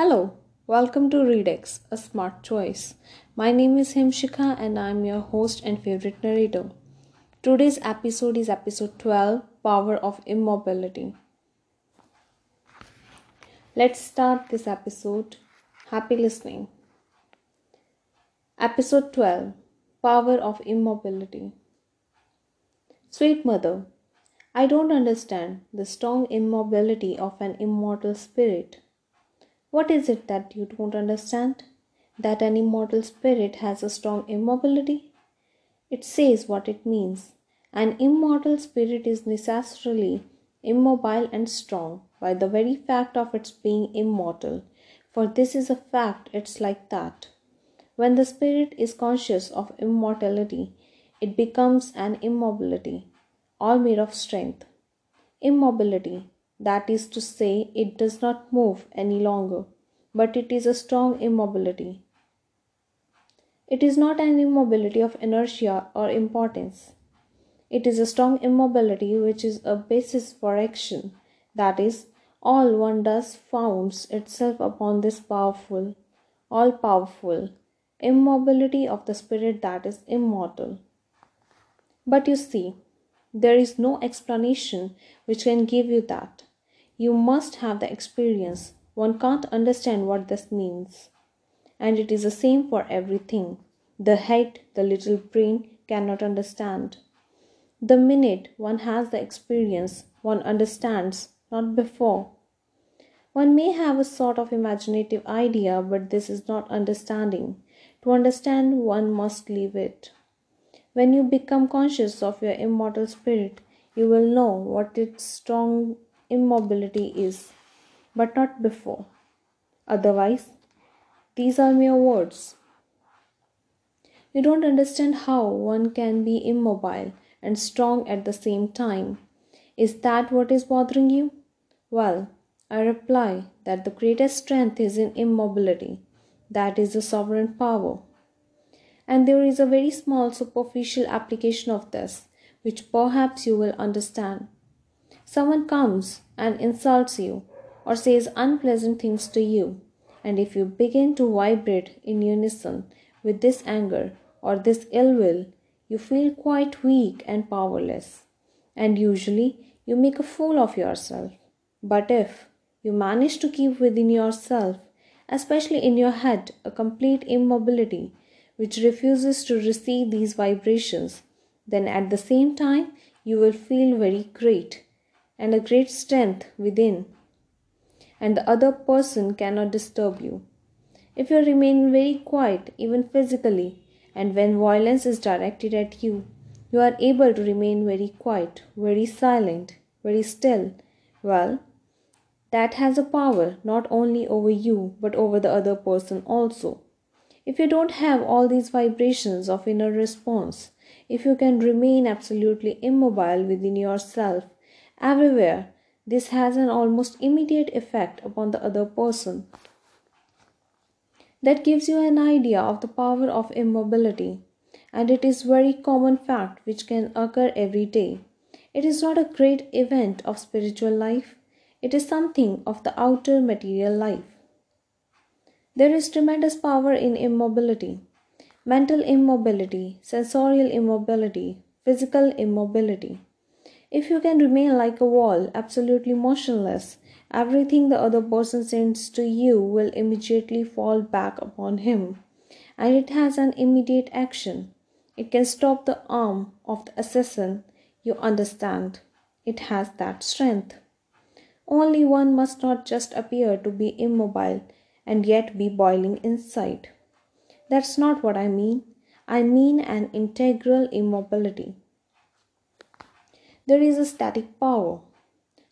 Hello, welcome to Redex, a smart choice. My name is Himshikha and I'm your host and favorite narrator. Today's episode is episode 12 Power of Immobility. Let's start this episode. Happy listening. Episode 12 Power of Immobility. Sweet Mother, I don't understand the strong immobility of an immortal spirit. What is it that you don't understand? That an immortal spirit has a strong immobility? It says what it means. An immortal spirit is necessarily immobile and strong by the very fact of its being immortal. For this is a fact, it's like that. When the spirit is conscious of immortality, it becomes an immobility, all made of strength. Immobility, that is to say, it does not move any longer, but it is a strong immobility. It is not an immobility of inertia or importance. It is a strong immobility which is a basis for action. That is, all one does founds itself upon this powerful, all powerful immobility of the spirit that is immortal. But you see, there is no explanation which can give you that. You must have the experience. One can't understand what this means. And it is the same for everything. The head, the little brain cannot understand. The minute one has the experience, one understands, not before. One may have a sort of imaginative idea, but this is not understanding. To understand, one must leave it. When you become conscious of your immortal spirit, you will know what its strong immobility is, but not before. Otherwise, these are mere words. You don't understand how one can be immobile and strong at the same time. Is that what is bothering you? Well, I reply that the greatest strength is in immobility, that is the sovereign power and there is a very small superficial application of this, which perhaps you will understand. Someone comes and insults you or says unpleasant things to you, and if you begin to vibrate in unison with this anger or this ill will, you feel quite weak and powerless, and usually you make a fool of yourself. But if you manage to keep within yourself, especially in your head, a complete immobility, which refuses to receive these vibrations, then at the same time you will feel very great and a great strength within, and the other person cannot disturb you. If you remain very quiet, even physically, and when violence is directed at you, you are able to remain very quiet, very silent, very still, well, that has a power not only over you but over the other person also. If you don't have all these vibrations of inner response, if you can remain absolutely immobile within yourself, everywhere, this has an almost immediate effect upon the other person. That gives you an idea of the power of immobility, and it is very common fact which can occur every day. It is not a great event of spiritual life, it is something of the outer material life. There is tremendous power in immobility mental immobility, sensorial immobility, physical immobility. If you can remain like a wall, absolutely motionless, everything the other person sends to you will immediately fall back upon him, and it has an immediate action. It can stop the arm of the assassin. You understand. It has that strength. Only one must not just appear to be immobile and yet be boiling inside. That's not what I mean. I mean an integral immobility. There is a static power.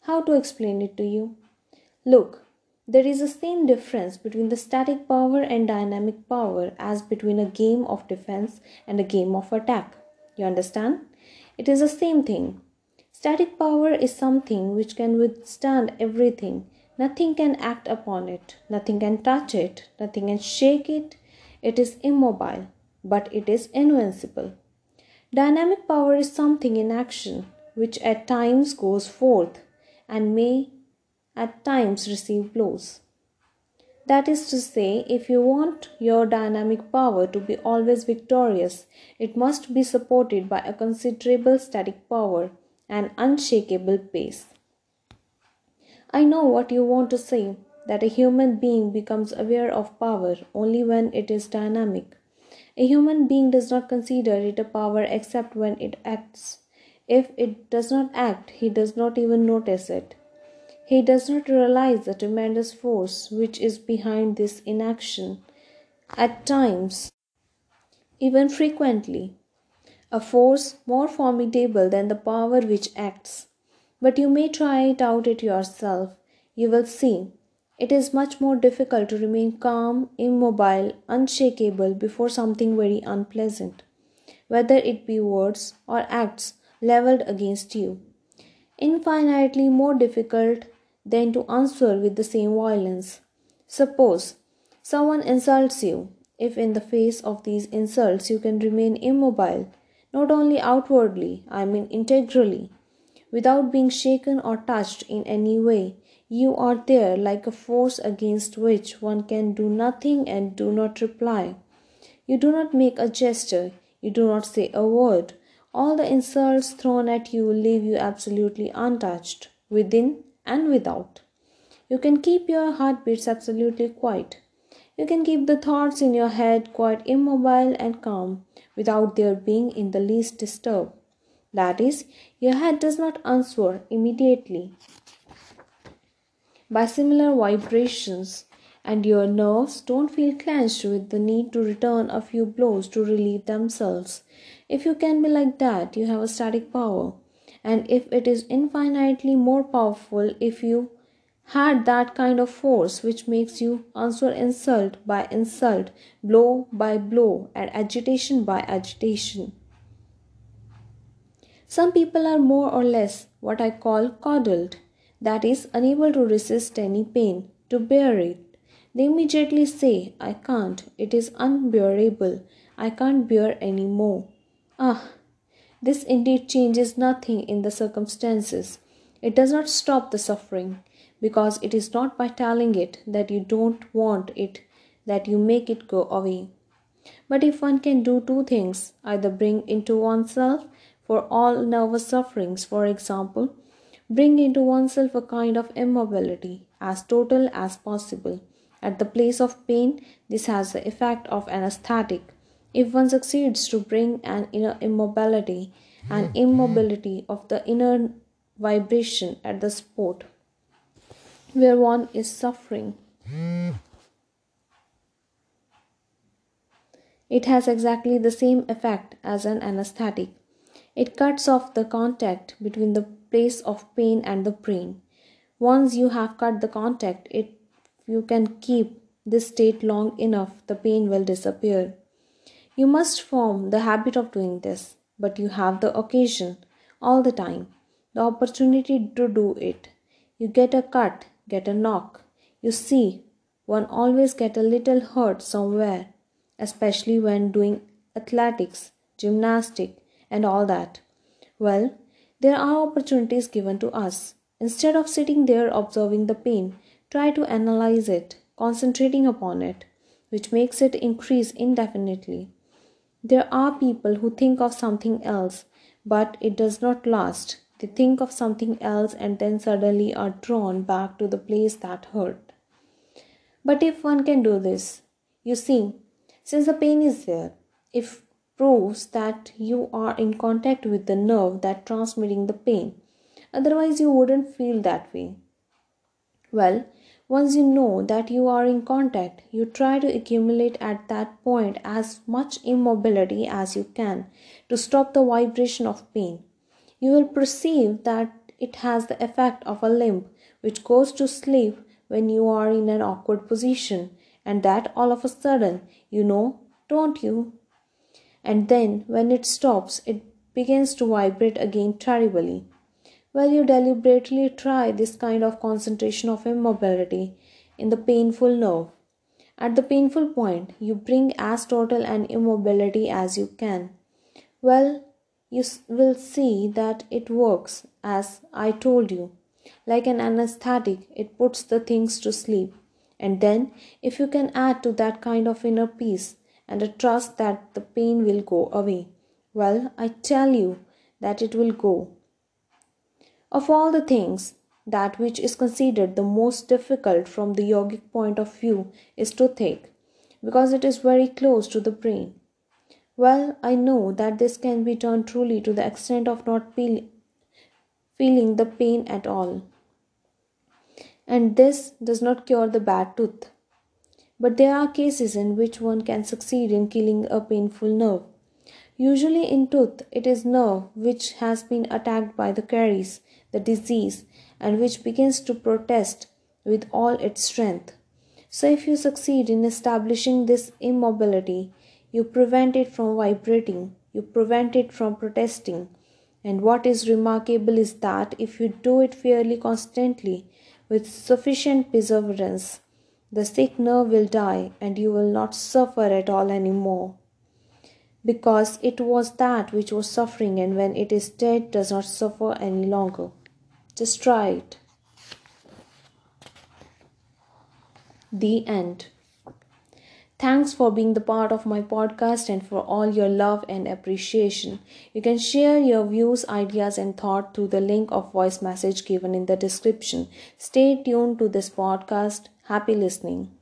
How to explain it to you? Look, there is the same difference between the static power and dynamic power as between a game of defense and a game of attack. You understand? It is the same thing. Static power is something which can withstand everything Nothing can act upon it, nothing can touch it, nothing can shake it. It is immobile, but it is invincible. Dynamic power is something in action which at times goes forth and may at times receive blows. That is to say, if you want your dynamic power to be always victorious, it must be supported by a considerable static power, an unshakable pace. I know what you want to say that a human being becomes aware of power only when it is dynamic. A human being does not consider it a power except when it acts. If it does not act, he does not even notice it. He does not realize the tremendous force which is behind this inaction. At times, even frequently, a force more formidable than the power which acts. But you may try it out it yourself. You will see. It is much more difficult to remain calm, immobile, unshakable before something very unpleasant, whether it be words or acts leveled against you. Infinitely more difficult than to answer with the same violence. Suppose someone insults you. If in the face of these insults you can remain immobile, not only outwardly, I mean integrally, without being shaken or touched in any way, you are there like a force against which one can do nothing and do not reply. You do not make a gesture, you do not say a word. All the insults thrown at you leave you absolutely untouched, within and without. You can keep your heartbeats absolutely quiet. You can keep the thoughts in your head quite immobile and calm without their being in the least disturbed. That is, your head does not answer immediately by similar vibrations, and your nerves don't feel clenched with the need to return a few blows to relieve themselves. If you can be like that, you have a static power and if it is infinitely more powerful if you had that kind of force which makes you answer insult by insult, blow by blow, and agitation by agitation. Some people are more or less what I call coddled, that is, unable to resist any pain, to bear it. They immediately say, I can't, it is unbearable, I can't bear any more. Ah, this indeed changes nothing in the circumstances. It does not stop the suffering, because it is not by telling it that you don't want it that you make it go away. But if one can do two things, either bring into oneself for all nervous sufferings, for example, bring into oneself a kind of immobility as total as possible. At the place of pain, this has the effect of anesthetic if one succeeds to bring an inner immobility an mm-hmm. immobility of the inner vibration at the spot where one is suffering, mm-hmm. it has exactly the same effect as an anesthetic. It cuts off the contact between the place of pain and the brain. Once you have cut the contact, if you can keep this state long enough, the pain will disappear. You must form the habit of doing this, but you have the occasion all the time, the opportunity to do it. You get a cut, get a knock. You see, one always get a little hurt somewhere, especially when doing athletics, gymnastic, and all that. Well, there are opportunities given to us. Instead of sitting there observing the pain, try to analyze it, concentrating upon it, which makes it increase indefinitely. There are people who think of something else, but it does not last. They think of something else and then suddenly are drawn back to the place that hurt. But if one can do this, you see, since the pain is there, it proves that you are in contact with the nerve that transmitting the pain. Otherwise, you wouldn't feel that way. Well, once you know that you are in contact, you try to accumulate at that point as much immobility as you can to stop the vibration of pain. You will perceive that it has the effect of a limb which goes to sleep when you are in an awkward position, and that all of a sudden you know, don't you? And then when it stops, it begins to vibrate again terribly. Well, you deliberately try this kind of concentration of immobility in the painful nerve. At the painful point, you bring as total an immobility as you can. Well, you will see that it works as I told you. Like an anesthetic, it puts the things to sleep. And then, if you can add to that kind of inner peace and a trust that the pain will go away, well, I tell you that it will go. Of all the things, that which is considered the most difficult from the yogic point of view is toothache, because it is very close to the brain. Well, I know that this can be done truly to the extent of not feeling the pain at all. And this does not cure the bad tooth. But there are cases in which one can succeed in killing a painful nerve. Usually in tooth, it is nerve which has been attacked by the caries, the disease, and which begins to protest with all its strength. So if you succeed in establishing this immobility, you prevent it from vibrating, you prevent it from protesting. And what is remarkable is that if you do it fairly constantly, with sufficient perseverance, the sick nerve will die and you will not suffer at all anymore. Because it was that which was suffering, and when it is dead, does not suffer any longer. Just try it. The end. Thanks for being the part of my podcast and for all your love and appreciation. You can share your views, ideas, and thought through the link of voice message given in the description. Stay tuned to this podcast. Happy listening.